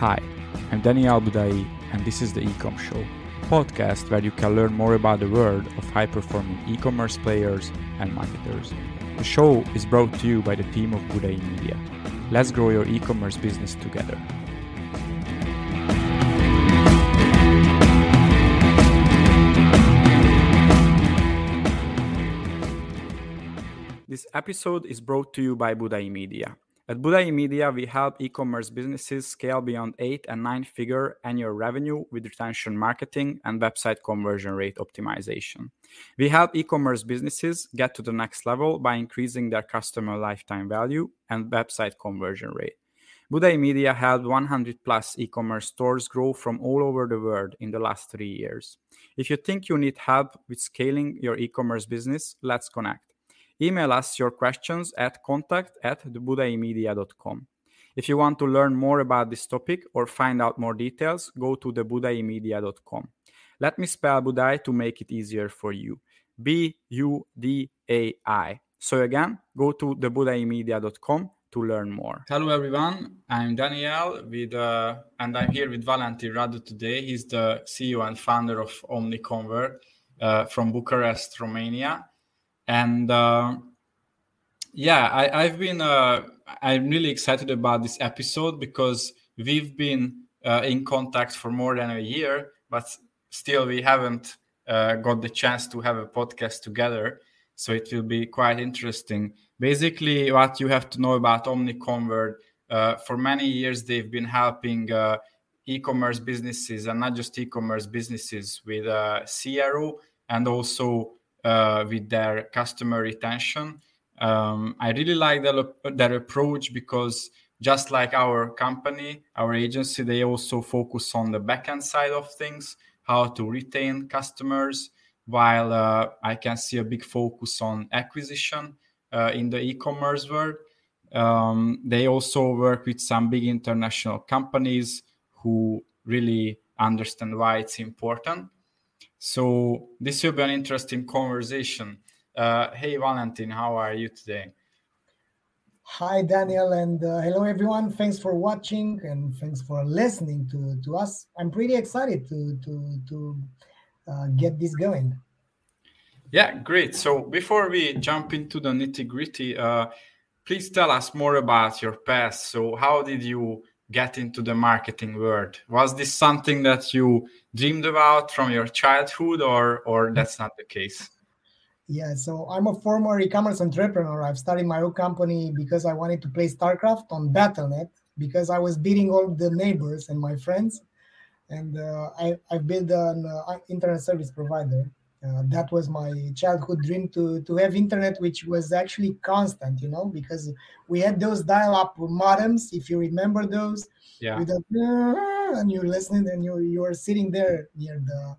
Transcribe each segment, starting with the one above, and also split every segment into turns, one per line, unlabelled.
Hi, I'm Daniel Budai, and this is the Ecom Show, podcast where you can learn more about the world of high performing e commerce players and marketers. The show is brought to you by the team of Budai Media. Let's grow your e commerce business together. This episode is brought to you by Budai Media. At Budai Media, we help e-commerce businesses scale beyond eight and nine-figure annual revenue with retention marketing and website conversion rate optimization. We help e-commerce businesses get to the next level by increasing their customer lifetime value and website conversion rate. Budai Media helped 100 plus e-commerce stores grow from all over the world in the last three years. If you think you need help with scaling your e-commerce business, let's connect. Email us your questions at contact at thebudaimedia.com. If you want to learn more about this topic or find out more details, go to thebudaimedia.com. Let me spell Budai to make it easier for you. B U D A I. So again, go to thebudaimedia.com to learn more. Hello everyone, I'm Daniel with uh, and I'm here with Valentin Radu today. He's the CEO and founder of OmniConvert uh, from Bucharest, Romania and uh, yeah I, have been uh, i'm really excited about this episode because we've been uh, in contact for more than a year but still we haven't uh, got the chance to have a podcast together. So it will be quite interesting. Basically what you have to know about omniconvert uh, for many years they've been helping uh, e-commerce businesses and not just e-commerce businesses with cro and also uh, with their customer retention. Um, I really like that approach because just like our company, our agency, they also focus on the backend side of things, how to retain customers, while uh, I can see a big focus on acquisition uh, in the e-commerce world. Um, they also work with some big international companies who really understand why it's important. So this will be an interesting conversation. Uh, hey, Valentin, how are you today?
Hi, Daniel, and uh, hello, everyone. Thanks for watching and thanks for listening to, to us. I'm pretty excited to to to uh, get this going.
Yeah, great. So before we jump into the nitty gritty, uh, please tell us more about your past. So how did you get into the marketing world? Was this something that you dreamed about from your childhood, or or that's not the case?
Yeah, so I'm a former e-commerce entrepreneur. I've started my own company because I wanted to play StarCraft on BattleNet because I was beating all the neighbors and my friends, and uh, I I built an uh, internet service provider uh, that was my childhood dream to to have internet which was actually constant you know because we had those dial-up modems if you remember those
yeah.
with the, and you're listening and you you are sitting there near the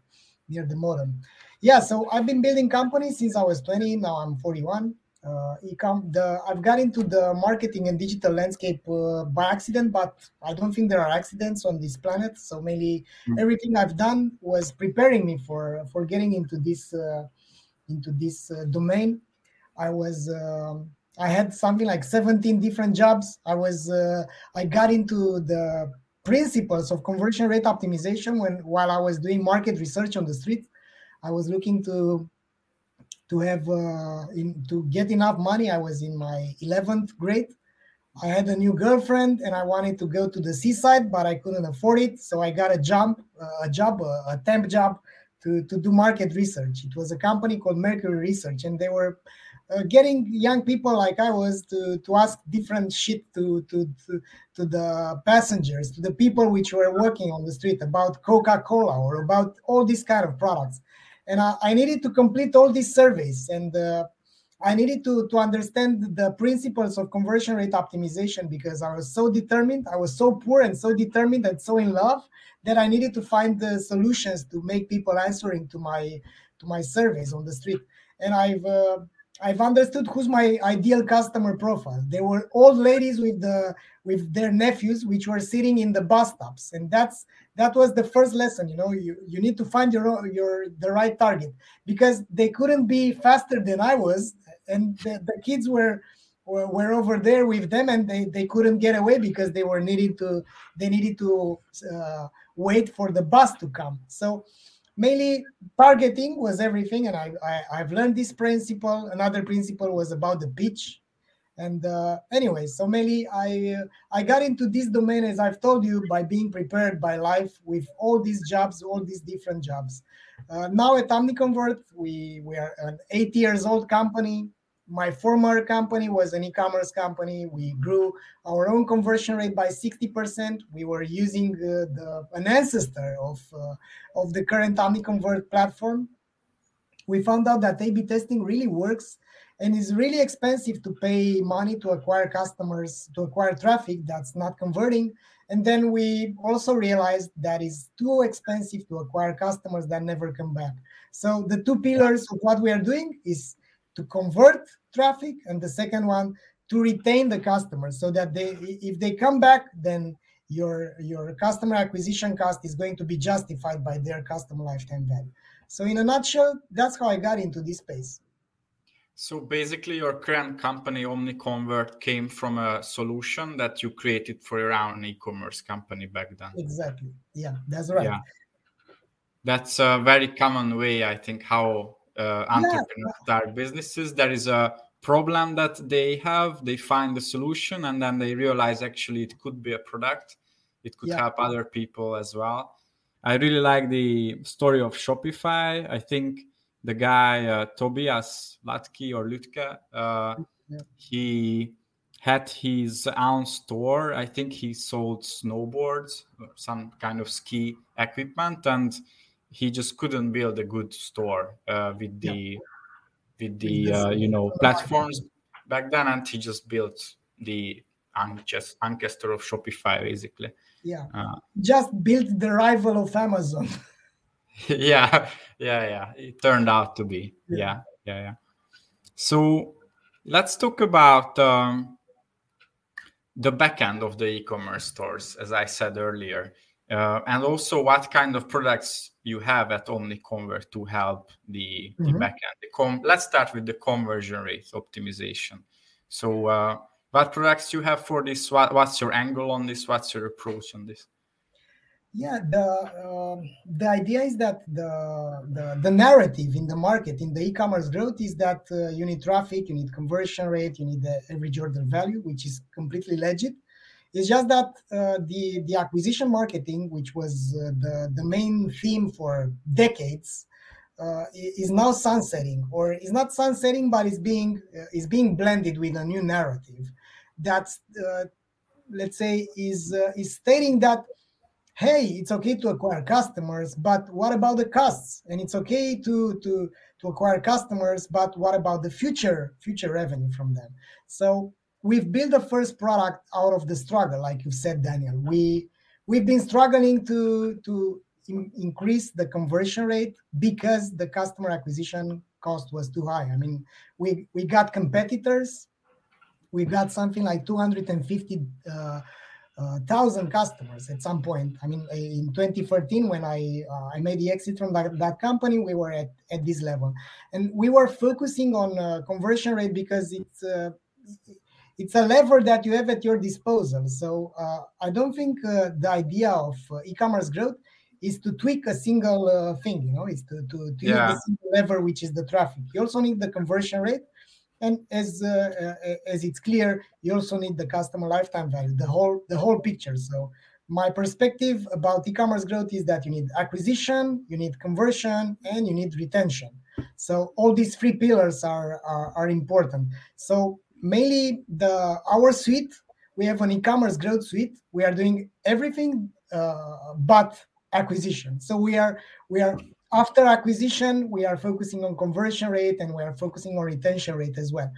near the modem. Yeah so i've been building companies since i was 20 now i'm 41 uh, ecom the i've got into the marketing and digital landscape uh, by accident but i don't think there are accidents on this planet. So mainly mm-hmm. everything i've done was preparing me for for getting into this uh, into this uh, domain. I was um, i had something like 17 different jobs. I was uh, i got into the principles of conversion rate optimization when while i was doing market research on the street. I was looking to to have uh, in, to get enough money. I was in my 11th grade. I had a new girlfriend and I wanted to go to the seaside, but I couldn't afford it. So I got a job, a job, a, a temp job to, to do market research. It was a company called Mercury Research, and they were uh, getting young people like I was to, to ask different shit to, to, to, to the passengers, to the people which were working on the street about Coca Cola or about all these kind of products and I, I needed to complete all these surveys and uh, I needed to, to understand the principles of conversion rate optimization because I was so determined, I was so poor and so determined and so in love that I needed to find the solutions to make people answering to my to my surveys on the street. And I've uh, I've understood who's my ideal customer profile. They were old ladies with the with their nephews, which were sitting in the bus stops, and that's that was the first lesson. You know, you you need to find your your the right target because they couldn't be faster than I was, and the, the kids were were, were over there with them and they, they couldn't get away because they were needed to they needed to uh, wait for the bus to come so mainly targeting was everything and I, I have learned this principle. Another principle was about the pitch and uh, anyway so mainly i uh, i got into this domain as i've told you by being prepared by life with all these jobs all these different jobs. Uh, now at omniconvert we we are an eight years old company my former company was an e-commerce company. We grew our own conversion rate by 60%. We were using uh, the, an ancestor of, uh, of the current OmniConvert platform. We found out that A-B testing really works and it's really expensive to pay money to acquire customers, to acquire traffic that's not converting. And then we also realized that it's too expensive to acquire customers that never come back. So the two pillars of what we are doing is to convert traffic and the second one to retain the customers so that they if they come back then your your customer acquisition cost is going to be justified by their customer lifetime value. So in a nutshell that's how i got into this space.
So basically your current company omniconvert came from a solution that you created for your own e-commerce company back then.
Exactly. Yeah that's right. Yeah.
that's a very common way i think how uh, entrepreneurs yeah. start businesses there is a problem that they have they find the solution and then they realize actually it could be a product it could yeah. help other people as well i really like the story of shopify i think the guy uh, tobias latke or lutke uh, yeah. he had his own store i think he sold snowboards some kind of ski equipment and he just couldn't build a good store uh, with the yeah. with the uh, you know platforms back then, and he just built the just ancestor of Shopify basically.
Yeah, uh, just built the rival of Amazon.
yeah, yeah, yeah. It turned out to be. Yeah, yeah, yeah. So let's talk about um, the backend of the e-commerce stores, as I said earlier. Uh, and also what kind of products you have at OmniConvert to help the, mm-hmm. the backend. The com- let's start with the conversion rate optimization. So, uh, what products you have for this? What, what's your angle on this? What's your approach on this?
Yeah, the uh, the idea is that the, the, the narrative in the market in the e-commerce growth is that uh, you need traffic, you need conversion rate, you need the average order value, which is completely legit it's just that uh, the the acquisition marketing, which was uh, the the main theme for decades, uh, is now sunsetting, or is not sunsetting, but is being uh, is being blended with a new narrative. that, uh, let's say is uh, is stating that hey, it's okay to acquire customers, but what about the costs? And it's okay to to to acquire customers, but what about the future future revenue from them? So we've built the first product out of the struggle, like you said, Daniel. We we've been struggling to to in, increase the conversion rate because the customer acquisition cost was too high. I mean, we we got competitors. We got something like 250 uh, uh, thousand customers at some point. I mean, in 2014, when I uh, I made the exit from that, that company, we were at, at this level, and we were focusing on uh, conversion rate because it's uh, it's a lever that you have at your disposal. So uh, I don't think uh, the idea of uh, e-commerce growth is to tweak a single uh, thing. You know, it's to to, to yeah. use the single lever, which is the traffic. You also need the conversion rate, and as uh, uh, as it's clear, you also need the customer lifetime value, the whole the whole picture. So my perspective about e-commerce growth is that you need acquisition, you need conversion, and you need retention. So all these three pillars are, are, are important. So mainly the our suite we have an e-commerce growth suite. We are doing everything uh, but acquisition. So we are we are after acquisition we are focusing on conversion rate and we are focusing on retention rate as well.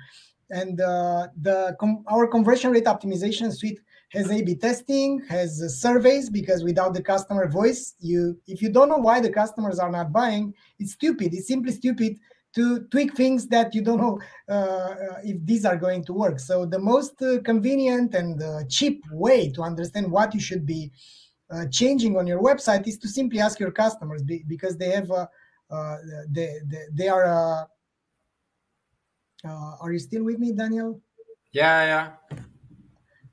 And uh, the com- our conversion rate optimization suite has a-b testing has uh, surveys because without the customer voice you if you don't know why the customers are not buying it's stupid. It's simply stupid to tweak things that you don't know uh, uh, if these are going to work. So the most uh, convenient and uh, cheap way to understand what you should be uh, changing on your website is to simply ask your customers be, because they have uh, they, they, they are are you still with me, Daniel?
Yeah, yeah.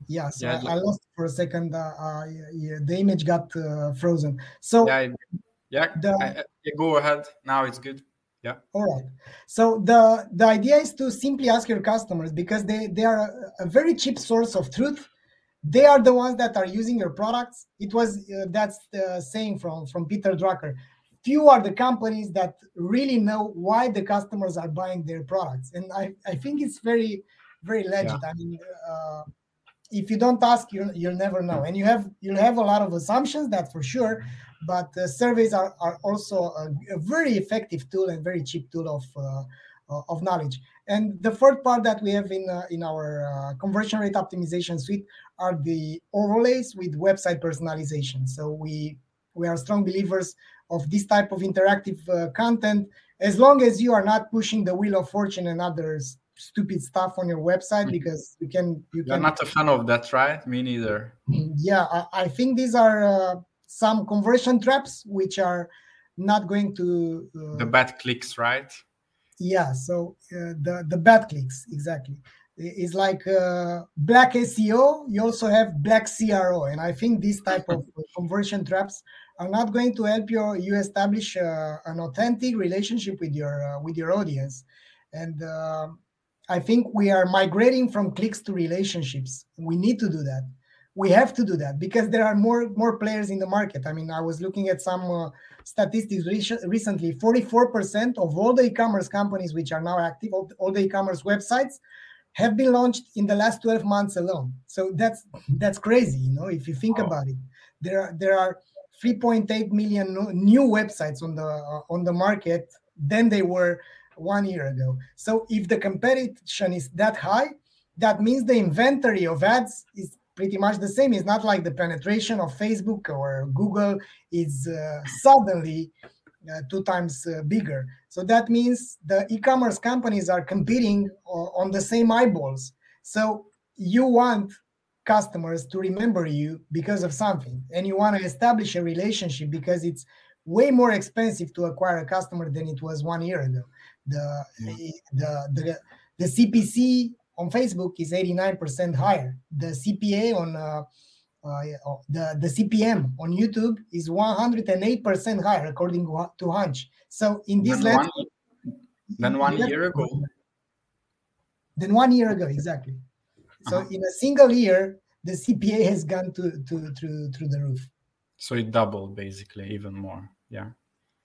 Yeah, so I, I, lost for a second. Uh, uh, yeah, the image got uh, frozen. So
yeah, yeah. The, I, I, go ahead. Now it's good. Yeah.
All right. So the the idea is to simply ask your customers because they they are a, a very cheap source of truth. They are the ones that are using your products. It was uh, that's the saying from from Peter Drucker. Few are the companies that really know why the customers are buying their products, and I I think it's very very legit. Yeah. I mean. Uh, if you don't ask, you'll, you'll never know, and you have you'll have a lot of assumptions. That's for sure but uh, surveys are, are also a, a, very effective tool and very cheap tool of uh, uh, of knowledge. And the third part that we have in uh, in our uh, conversion rate optimization suite are the overlays with website personalization. So we we are strong believers of this type of interactive uh, content as long as you are not pushing the wheel of fortune and others stupid stuff on your website mm-hmm. because you can you
You're
can
not a fan of that right me neither
yeah i, I think these are uh, some conversion traps which are not going to
uh, the bad clicks right?
Yeah so uh, the the bad clicks exactly. It's like uh, black seo you also have black cro and i think these type of conversion traps are not going to help you you establish uh, an authentic relationship with your uh, with your audience. And uh, i think we are migrating from clicks to relationships. We need to do that we have to do that because there are more more players in the market. I mean, I was looking at some uh, statistics re- recently. Forty-four percent of all the e-commerce companies which are now active, all, all the e-commerce websites, have been launched in the last twelve months alone. So that's that's crazy, you know, if you think wow. about it. There are there are 3.8 million new websites on the uh, on the market than they were one year ago. So if the competition is that high, that means the inventory of ads is pretty much the same. It's not like the penetration of Facebook or Google is uh, suddenly uh, two times uh, bigger. So that means the e-commerce companies are competing on the same eyeballs. So you want customers to remember you because of something, and you want to establish a relationship because it's way more expensive to acquire a customer than it was one year ago. The yeah. the the the CPC on Facebook is 89% higher. The CPA on uh, uh, the, the CPM on YouTube is 108% higher, according to Hunch. So in this
than one, than one year ago.
Than one year ago, exactly. So uh-huh. in a single year, the CPA has gone to, to through through the roof.
So it doubled basically, even more. Yeah.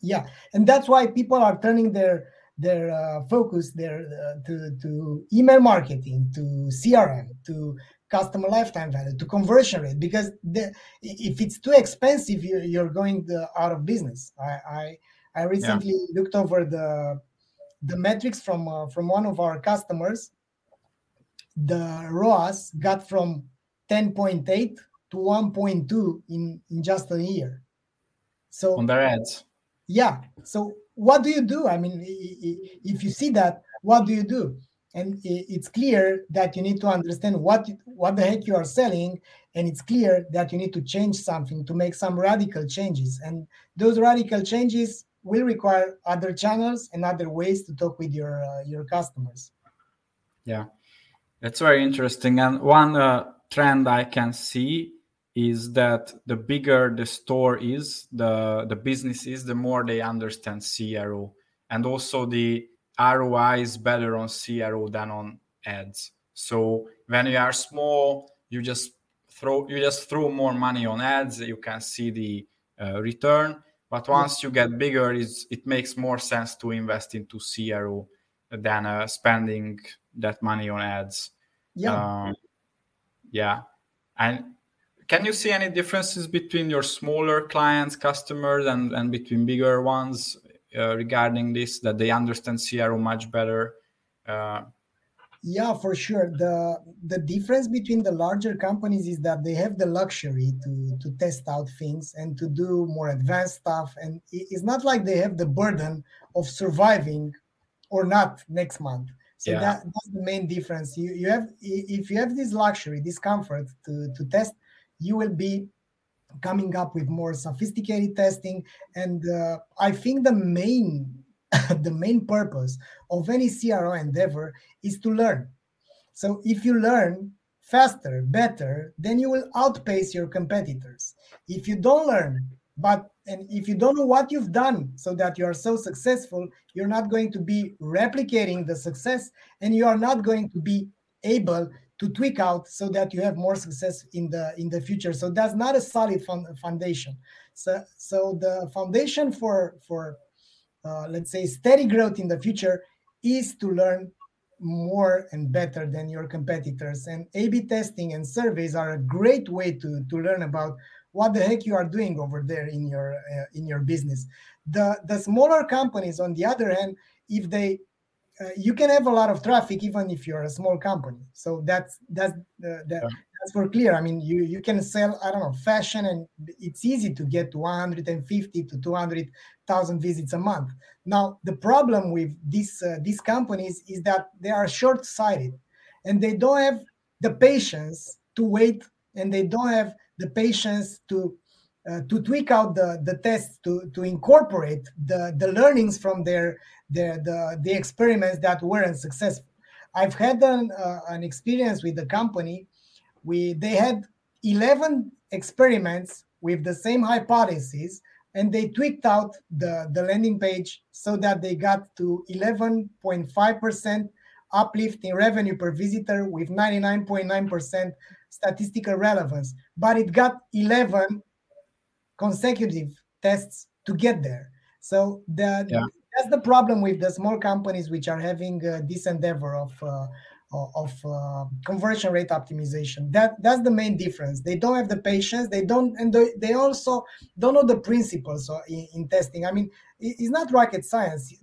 Yeah, and that's why people are turning their their uh, focus their uh, to, to email marketing to crm to customer lifetime value to conversion rate because the, if it's too expensive you're, you're going the, out of business. I i, I recently yeah. looked over the the metrics from uh, from one of our customers. The roas got from 10.8 to 1.2 in in just a year. So
on their ads.
Yeah. So what do you do? I mean if you see that what do you do? And it's clear that you need to understand what what the heck you are selling and it's clear that you need to change something to make some radical changes. And those radical changes will require other channels and other ways to talk with your uh, your customers.
Yeah. That's very interesting. And one uh, trend i can see is that the bigger the store is, the the business is, the more they understand CRO, and also the ROI is better on CRO than on ads. So when you are small, you just throw you just throw more money on ads. You can see the uh, return. But once you get bigger, it's, it makes more sense to invest into CRO than uh, spending that money on ads.
Yeah.
Um, yeah. And can you see any differences between your smaller clients customers and, and between bigger ones uh, regarding this that they understand cro much better? Uh,
yeah for sure. The the difference between the larger companies is that they have the luxury to to test out things and to do more advanced stuff. And it's not like they have the burden of surviving or not next month. So yeah. that, that's the main difference. You you have if you have this luxury this comfort to to test you will be coming up with more sophisticated testing and uh, i think the main the main purpose of any cro endeavor is to learn So if you learn faster, better, then you will outpace your competitors. If you don't learn, but and if you don't know what you've done so that you are so successful, you're not going to be replicating the success and you are not going to be able to tweak out so that you have more success in the in the future. So that's not a solid foundation. So so the foundation for for uh, let's say steady growth in the future is to learn more and better than your competitors. And a b testing and surveys are a great way to to learn about what the heck you are doing over there in your uh, in your business. The the smaller companies on the other hand if they uh, you can have a lot of traffic even if you're a small company. So that's that's uh, that, yeah. that's for clear. I mean you you can sell i don't know fashion and it's easy to get to 150 to 200000 visits a month. Now the problem with these uh, these companies is that they are short-sighted and they don't have the patience to wait and they don't have the patience to uh, to tweak out the, the tests to, to incorporate the, the learnings from their, their the, the experiments that weren't successful. I've had an, uh, an experience with the company. We they had 11 experiments with the same hypothesis, and they tweaked out the, the landing page so that they got to 11.5% uplift in revenue per visitor with 99.9% statistical relevance. But it got 11 consecutive tests to get there. So the, yeah. that's the problem with the small companies which are having uh, this endeavor of uh, of uh, conversion rate optimization. That that's the main difference. They don't have the patience. They don't, and they, they also don't know the principles in, in testing. I mean, it's not rocket science.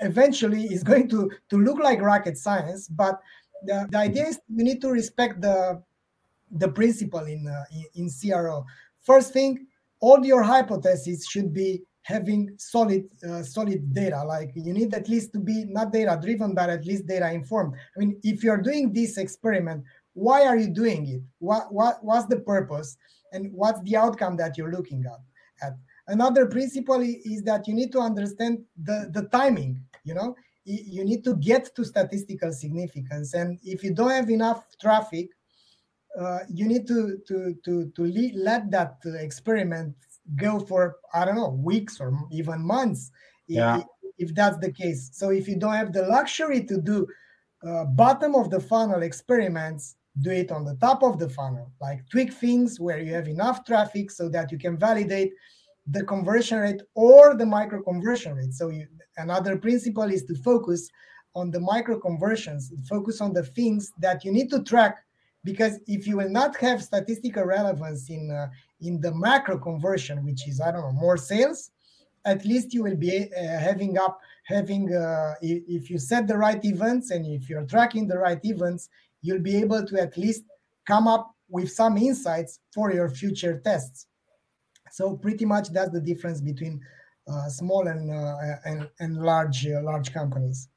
Eventually, it's going to to look like rocket science, but the, the idea is you need to respect the the principle in, uh, in, in CRO. First thing, all your hypotheses should be having solid uh, solid data. Like you need at least to be not data driven but at least data informed i mean if you're doing this experiment why are you doing it? What, what what's the purpose? And what's the outcome that you're looking at, at? Another principle is that you need to understand the the timing you know? You need to get to statistical significance. And if you don't have enough traffic uh, you need to to to to le- let that experiment go for I don't know weeks or even months. Yeah. If, if that's the case. So if you don't have the luxury to do uh, bottom of the funnel experiments, do it on the top of the funnel. Like tweak things where you have enough traffic so that you can validate the conversion rate or the micro conversion rate. So you, another principle is to focus on the micro conversions, focus on the things that you need to track because if you will not have statistical relevance in uh, in the macro conversion which is i don't know more sales at least you will be uh, having up having uh, if you set the right events and if you're tracking the right events you'll be able to at least come up with some insights for your future tests. So pretty much that's the difference between uh, small and uh, and, and large uh, large companies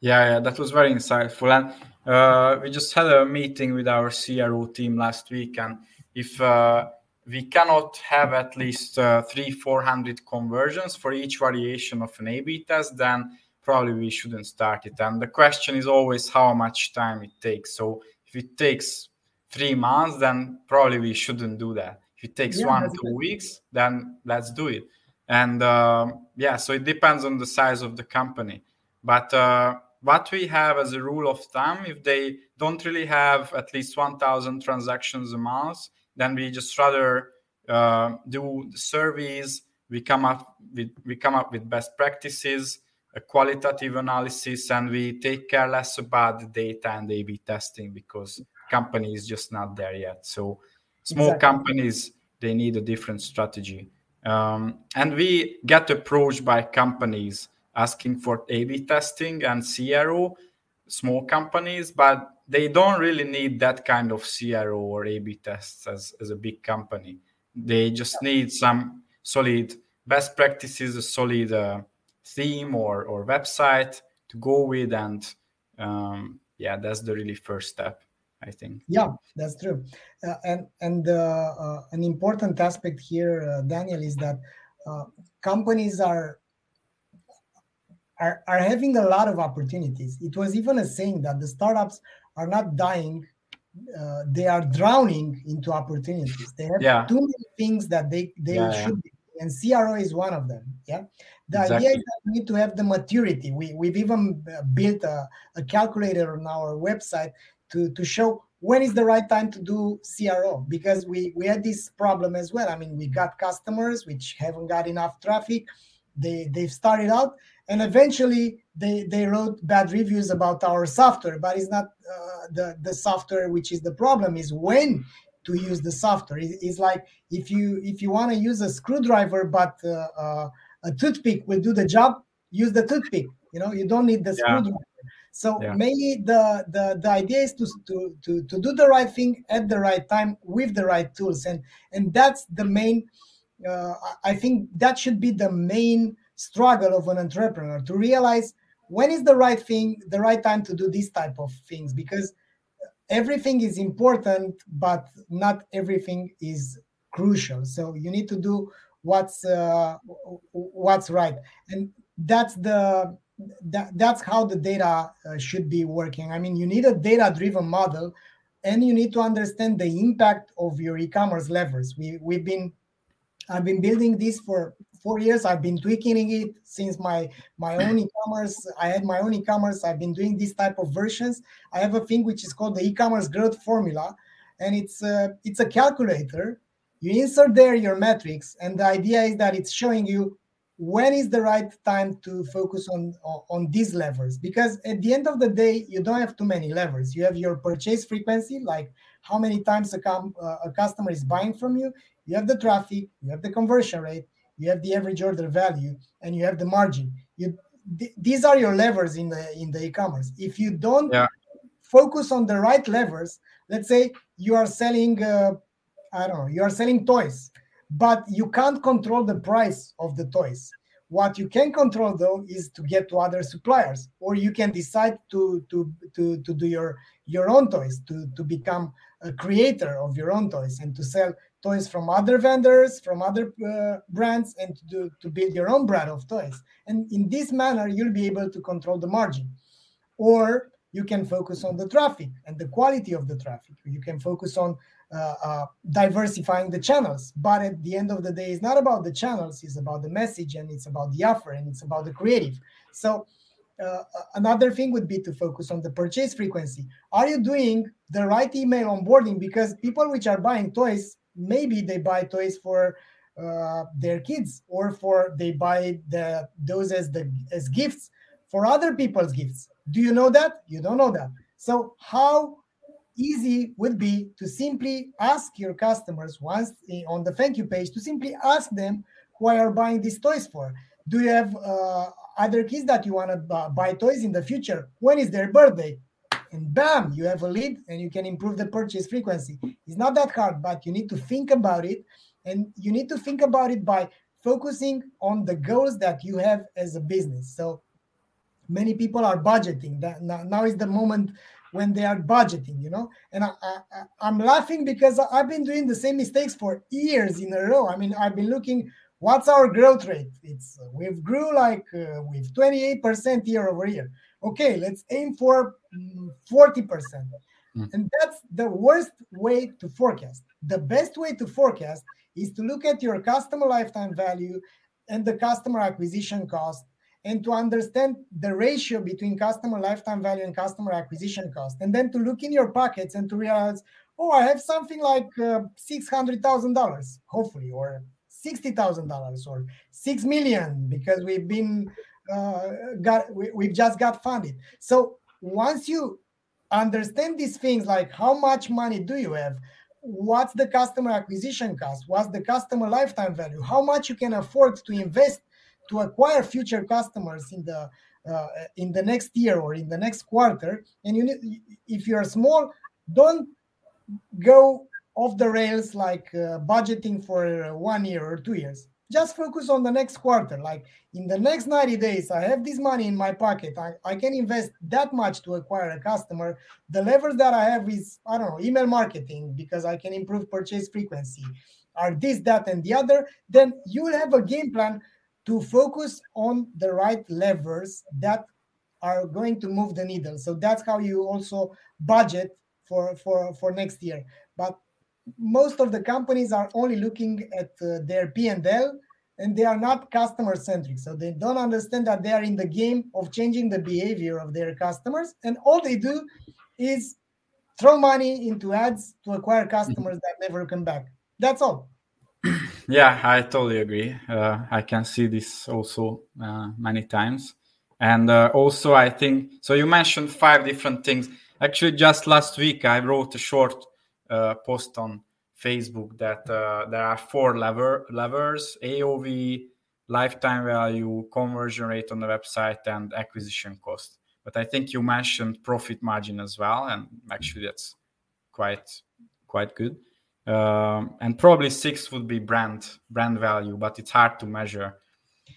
yeah, yeah, that was very insightful. And uh, we just had a meeting with our CRO team last week, and if uh, we cannot have at least uh, three, four hundred conversions for each variation of an A/B test, then probably we shouldn't start it. And the question is always how much time it takes. So if it takes three months, then probably we shouldn't do that. If it takes yeah, one, two good. weeks, then let's do it. And um, yeah, so it depends on the size of the company. But uh, what we have as a rule of thumb, if they don't really have at least 1,000 transactions a month, then we just rather uh, do the surveys. We come up with we come up with best practices, a qualitative analysis, and we take care less about the data and A/B testing because company is just not there yet. So small exactly. companies they need a different strategy, um, and we get approached by companies asking for A/B testing and CRO, small companies, but they don't really need that kind of CRO or A/B tests as, as a big company. They just need some solid best practices, a solid uh, theme or or website to go with, and um, yeah, that's the really first step. I think.
Yeah, that's true, uh, and and uh, uh an important aspect here, uh, Daniel, is that uh, companies are are, are having a lot of opportunities. It was even a saying that the startups are not dying, uh, they are drowning into opportunities. They have
Yeah.
too many things that they, they
Yeah, yeah.
should be. And CRO is one of them. Yeah. The idea is that we need to have the maturity. We, we've even uh, built a, a calculator on our website to, to show when is the right time to do CRO because we, we had this problem as well. I mean, we got customers which haven't got enough traffic. They, they've started out and eventually they, they wrote bad reviews about our software, but it's not uh, the, the software which is the problem, is when to use the software. It- it's like if you if you want to use a screwdriver, but uh, uh, a toothpick will do the job, use the toothpick. You know, you don't need the
Yeah.
screwdriver. So
Yeah.
mainly the, the the idea is to, to to to do the right thing at the right time with the right tools, and and that's the main. Uh, I I think that should be the main struggle of an entrepreneur to realize when is the right thing, the right time to do this type of things, because everything is important, but not everything is crucial. So you need to do what's uh, what's right, and that's the that, that's how the data uh, should be working. I mean, you need a data-driven model, and you need to understand the impact of your e-commerce levers. We we've been I've been building this for four years. I've been tweaking it since my my own e-commerce. I had my own e-commerce. I've been doing this type of versions. I have a thing which is called the e-commerce growth formula, and it's a, it's a calculator. You insert there your metrics, and the idea is that it's showing you when is the right time to focus on on, on these levers. Because at the end of the day, you don't have too many levers. You have your purchase frequency, like how many times a, com- uh, a customer is buying from you. You have the traffic, you have the conversion rate, you have the average order value, and you have the margin. You th- these are your levers in the in the e-commerce. If you don't
Yeah.
focus on the right levers, let's say you are selling, uh, I don't know, you are selling toys, but you can't control the price of the toys. What you can control though is to get to other suppliers, or you can decide to to to, to do your your own toys, to to become a creator of your own toys and to sell toys from other vendors, from other uh, brands, and to do, to build your own brand of toys. And in this manner, you'll be able to control the margin. Or you can focus on the traffic and the quality of the traffic. You can focus on uh, uh, diversifying the channels. But at the end of the day, it's not about the channels, it's about the message and it's about the offer and it's about the creative. So, uh, another thing would be to focus on the purchase frequency. Are you doing the right email onboarding? Because people which are buying toys, maybe they buy toys for uh, their kids or for they buy the those as the as gifts for other people's gifts. Do you know that? You don't know that. So how easy would be to simply ask your customers once eh, on the thank you page to simply ask them who are buying these toys for. Do you have uh, other kids that you want to buy toys in the future? When is their birthday? And bam, you have a lead and you can improve the purchase frequency. It's not that hard, but you need to think about it. And you need to think about it by focusing on the goals that you have as a business. So many people are budgeting. That now, now is the moment when they are budgeting, you know. And I, I, I'm laughing because I've been doing the same mistakes for years in a row. I mean, I've been looking what's our growth rate it's we've grew like uh, with 28% year over year okay let's aim for mm, 40%
Mm.
and that's the worst way to forecast. The best way to forecast is to look at your customer lifetime value and the customer acquisition cost and to understand the ratio between customer lifetime value and customer acquisition cost. And then to look in your pockets and to realize oh i have something like uh, $600000 hopefully or $60000 or 6 million because we've been uh, got we, we've just got funded. So once you understand these things like how much money do you have? What's the customer acquisition cost? What's the customer lifetime value? How much you can afford to invest to acquire future customers in the uh, in the next year or in the next quarter? And you need, if you're small don't go off the rails like uh, budgeting for one year or two years just focus on the next quarter like in the next 90 days i have this money in my pocket I, I can invest that much to acquire a customer the levers that i have is i don't know email marketing because i can improve purchase frequency are this that and the other then you will have a game plan to focus on the right levers that are going to move the needle. So that's how you also budget for for for next year. But most of the companies are only looking at uh, their P&L and they are not customer centric. So they don't understand that they are in the game of changing the behavior of their customers and all they do is throw money into ads to acquire customers that never come back. That's all.
Yeah, I totally agree. Uh, I can see this also uh, many times. And uh, also, I think so. You mentioned five different things. Actually, just last week, I wrote a short post on Facebook that uh, there are four lever levers: AOV, lifetime value, conversion rate on the website, and acquisition cost. But I think you mentioned profit margin as well, and actually, that's quite quite good. Um, and probably six would be brand brand value, but it's hard to measure.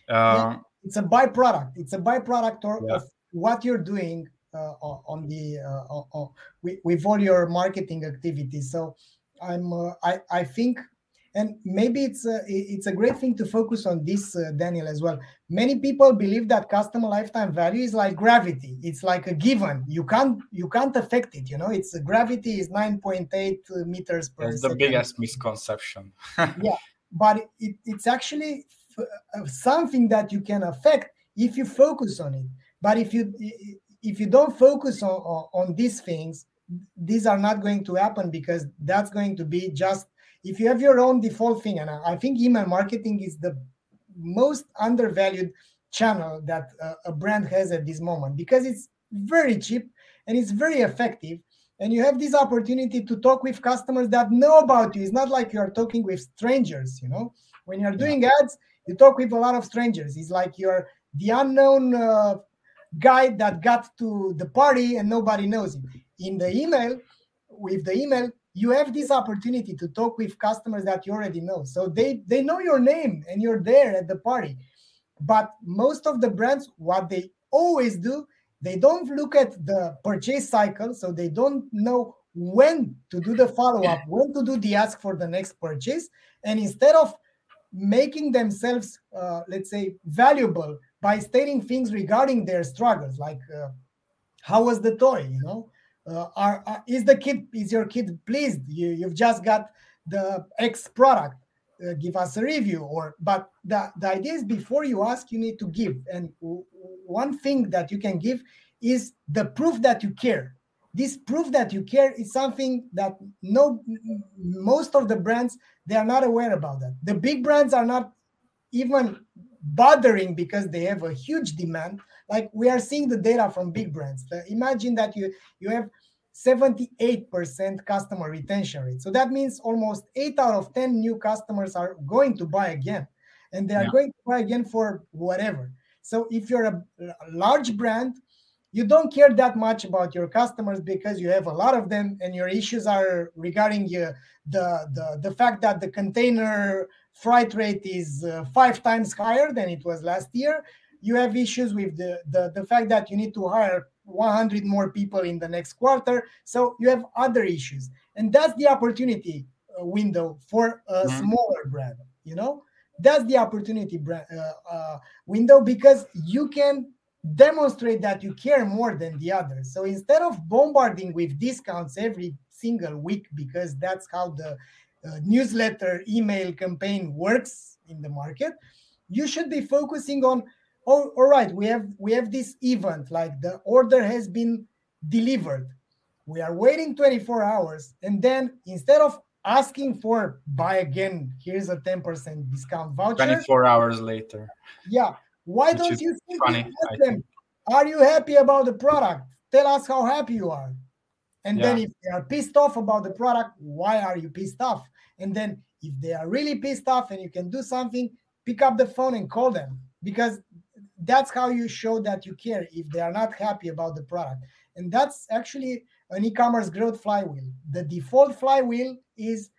yeah, it's a byproduct. It's a byproduct or, yeah. of what you're doing uh, on the uh, on, with, with, all your marketing activities. So I'm uh, I I think and maybe it's a, it's a great thing to focus on this uh, daniel as well. Many people believe that customer lifetime value is like gravity. It's like a given. You can't you can't affect it you know? It's gravity is 9.8 meters per
second. the biggest misconception.
Yeah but it, it's actually uh, something that you can affect if you focus on it. But if you if you don't focus on, on, on these things these are not going to happen because that's going to be just if you have your own default thing, and I think email marketing is the most undervalued channel that uh, a brand has at this moment because it's very cheap and it's very effective. And you have this opportunity to talk with customers that know about you. It's not like you are talking with strangers you know? When you're doing ads you talk with a lot of strangers. It's like you're the unknown uh, guy that got to the party and nobody knows him. In the email with the email you have this opportunity to talk with customers that you already know. So they they know your name and you're there at the party. But most of the brands what they always do they don't look at the purchase cycle. So they don't know when to do the follow up when to do the ask for the next purchase. And instead of making themselves uh, let's say valuable by stating things regarding their struggles like uh, how was the toy you know? Uh, are, are, is the kid is your kid pleased? You you've just got the x product uh, give us a review or but the, the idea is before you ask you need to give. And w- one thing that you can give is the proof that you care. This proof that you care is something that no most of the brands they are not aware about that. The big brands are not even bothering because they have a huge demand. Like we are seeing the data from big brands. Imagine that you you have 78% customer retention rate. So that means almost 8 out of 10 new customers are going to buy again. And they are yeah. going to buy again for whatever. So if you're a, a large brand you don't care that much about your customers because you have a lot of them and your issues are regarding uh, the, the the fact that the container freight rate is uh, five times higher than it was last year you have issues with the, the, the fact that you need to hire 100 more people in the next quarter. So you have other issues. And that's the opportunity uh, window for a mm-hmm. smaller brand, you know? That's the opportunity brand, uh, uh, window because you can demonstrate that you care more than the others. So instead of bombarding with discounts every single week, because that's how the Uh, newsletter email campaign works in the market, you should be focusing on oh, all right, we have we have this event, like the order has been delivered. We are waiting 24 hours, and then instead of asking for buy again, here's a 10% discount voucher.
24 hours later.
Yeah. Why don't you simply ask them, are you happy about the product? Tell us how happy you are. And yeah. then if they are pissed off about the product, why are you pissed off? And then if they are really pissed off and you can do something, pick up the phone and call them because that's how you show that you care if they are not happy about the product and that's actually an e-commerce growth flywheel the default flywheel is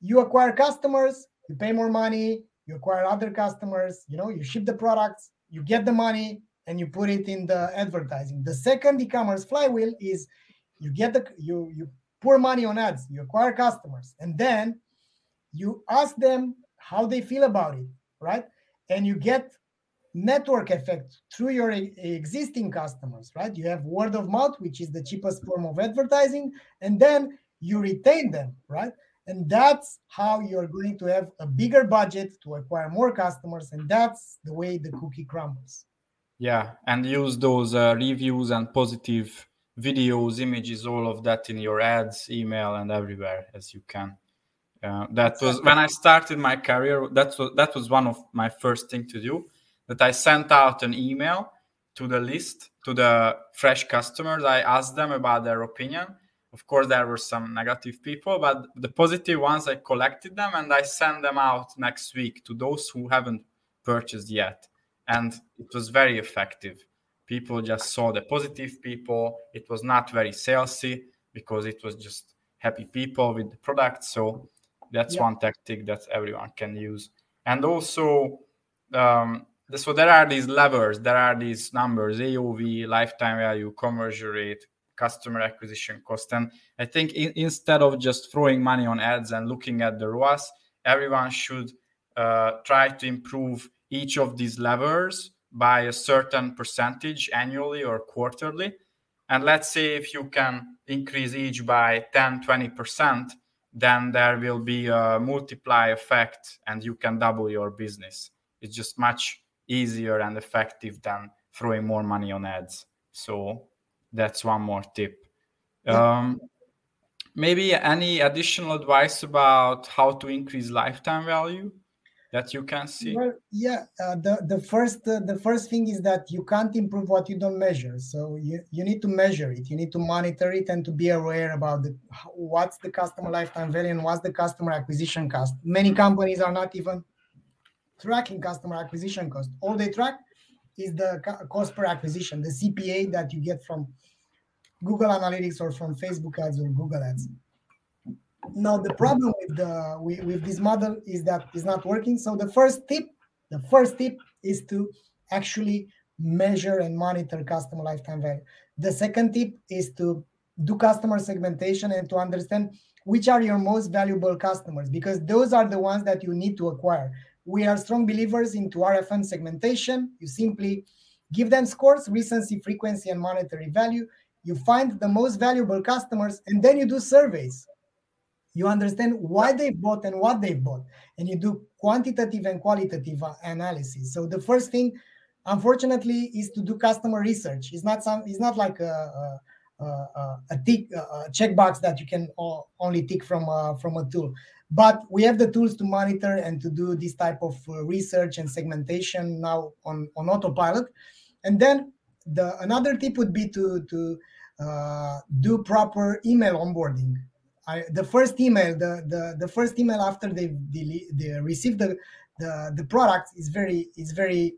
you acquire customers you pay more money you acquire other customers you know you ship the products you get the money and you put it in the advertising the second e-commerce flywheel is you get the you you pour money on ads you acquire customers and then you ask them how they feel about it right and you get network effect through your existing customers, right? You have word of mouth, which is the cheapest form of advertising, and then you retain them, right? And that's how you're going to have a bigger budget to acquire more customers, and that's the way the cookie crumbles.
Yeah, and use those uh, reviews and positive videos, images, all of that in your ads, email, and everywhere as you can. Uh, that was when I started my career. That was that was one of my first thing to do. That I sent out an email to the list to the fresh customers. I asked them about their opinion. Of course, there were some negative people, but the positive ones I collected them and I sent them out next week to those who haven't purchased yet. And it was very effective. People just saw the positive people. It was not very salesy because it was just happy people with the product. So that's one tactic that everyone can use. And also, um, so there are these levers, there are these numbers: AOV, lifetime value, conversion rate, customer acquisition cost. And I think in, instead of just throwing money on ads and looking at the ROAS, everyone should uh, try to improve each of these levers by a certain percentage annually or quarterly. And let's say if you can increase each by 10, 20%, then there will be a multiply effect and you can double your business. It's just much easier and effective than throwing more money on ads. So that's one more tip. Um, maybe any additional advice about how to increase lifetime value? That you can see.
Well, yeah uh, the the first uh, the first thing is that you can't improve what you don't measure. So you, you need to measure it. You need to monitor it and to be aware about the what's the customer lifetime value and what's the customer acquisition cost. Many companies are not even tracking customer acquisition cost. All they track is the cost per acquisition the cpa that you get from google analytics or from facebook ads or google ads now the problem with the with, with this model is that it's not working. So the first tip the first tip is to actually measure and monitor customer lifetime value. The second tip is to do customer segmentation and to understand which are your most valuable customers because those are the ones that you need to acquire. We are strong believers into rfm segmentation. You simply give them scores recency frequency and monetary value. You find the most valuable customers and then you do surveys you understand why they bought and what they bought and you do quantitative and qualitative analysis. So the first thing unfortunately is to do customer research. It's not some it's not like a a, a, a tick a checkbox that you can only tick from uh, from a tool. But we have the tools to monitor and to do this type of uh, research and segmentation now on on autopilot. And then the another tip would be to to uh, do proper email onboarding I, the first email, the, the, the first email after they, they, they receive the, the, the product is very, is very,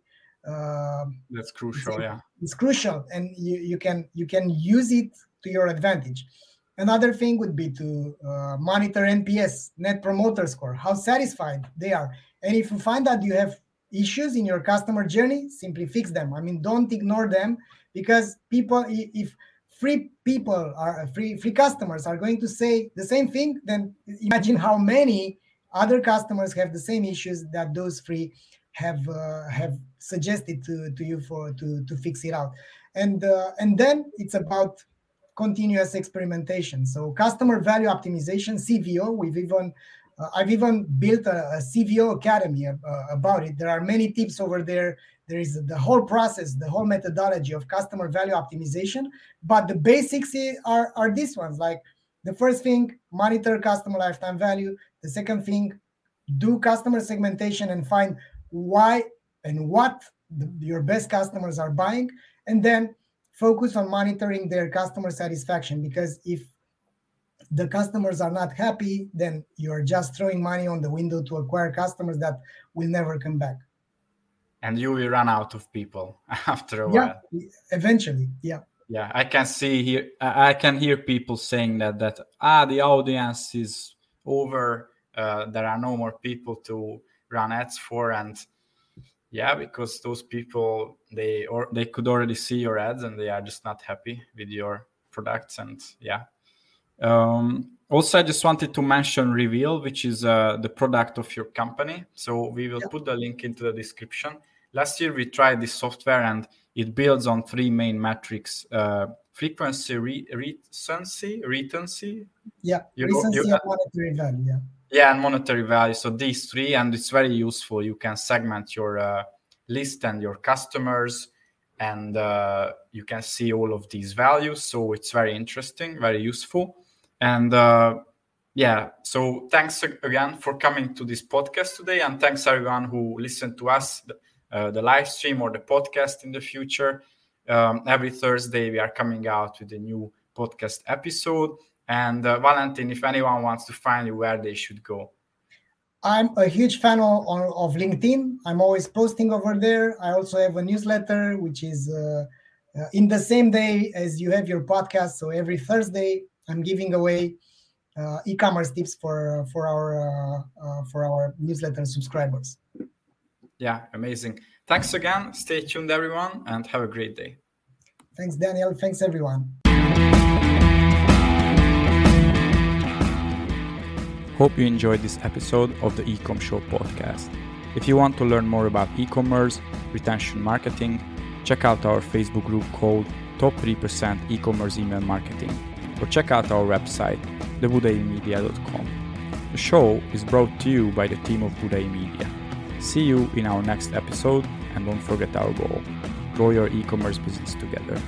uh, that's crucial.
It's,
yeah.
It's crucial. And you, you can, you can use it to your advantage. Another thing would be to uh, monitor NPS, Net Promoter Score, how satisfied they are. And if you find that you have issues in your customer journey, simply fix them. I mean, don't ignore them because people, if free people are free free customers are going to say the same thing then imagine how many other customers have the same issues that those free have uh, have suggested to, to you for to to fix it out. And uh, and then it's about continuous experimentation. So customer value optimization cvo we've even uh, i've even built a, a cvo academy uh, about it. There are many tips over there. There is the whole process the whole methodology of customer value optimization but the basics are are these ones like the first thing monitor customer lifetime value. The second thing do customer segmentation and find why and what the, your best customers are buying. And then focus on monitoring their customer satisfaction because if the customers are not happy then you're just throwing money on the window to acquire customers that will never come back
and you will run out of people after a while.
Yeah, eventually. Yeah.
Yeah, I can see here. I can hear people saying that that ah the audience is over. Uh, there are no more people to run ads for, and yeah, because those people they or they could already see your ads and they are just not happy with your products, and yeah. Um, also, I just wanted to mention Reveal, which is uh, the product of your company. So we will yeah. put the link into the description. Last year, we tried this software and it builds on three main metrics uh, frequency, re- recency, retency.
Yeah, you, recency you, and monetary value. Yeah.
Yeah, and monetary value. So these three, and it's very useful. You can segment your uh, list and your customers, and uh, you can see all of these values. So it's very interesting, very useful. And uh, yeah, so thanks again for coming to this podcast today, and thanks everyone who listened to us, uh, the live stream or the podcast in the future. Um, every Thursday we are coming out with a new podcast episode. And uh, Valentin, if anyone wants to find you, where they should go.
I'm a huge fan of, of LinkedIn. I'm always posting over there. I also have a newsletter, which is uh, uh, in the same day as you have your podcast. So every Thursday, I'm giving away uh, e-commerce tips for for our uh, uh, for our newsletter subscribers.
Yeah, amazing. Thanks again. Stay tuned, everyone, and have a great day.
Thanks, Daniel. Thanks, everyone.
Hope you enjoyed this episode of the Ecom Show podcast. If you want to learn more about e-commerce, retention marketing, check out our Facebook group called Top 3% E-commerce Email Marketing or check out our website, thebudaimedia.com. The show is brought to you by the team of Budai Media. See you in our next episode and don't forget our goal grow your e commerce business together.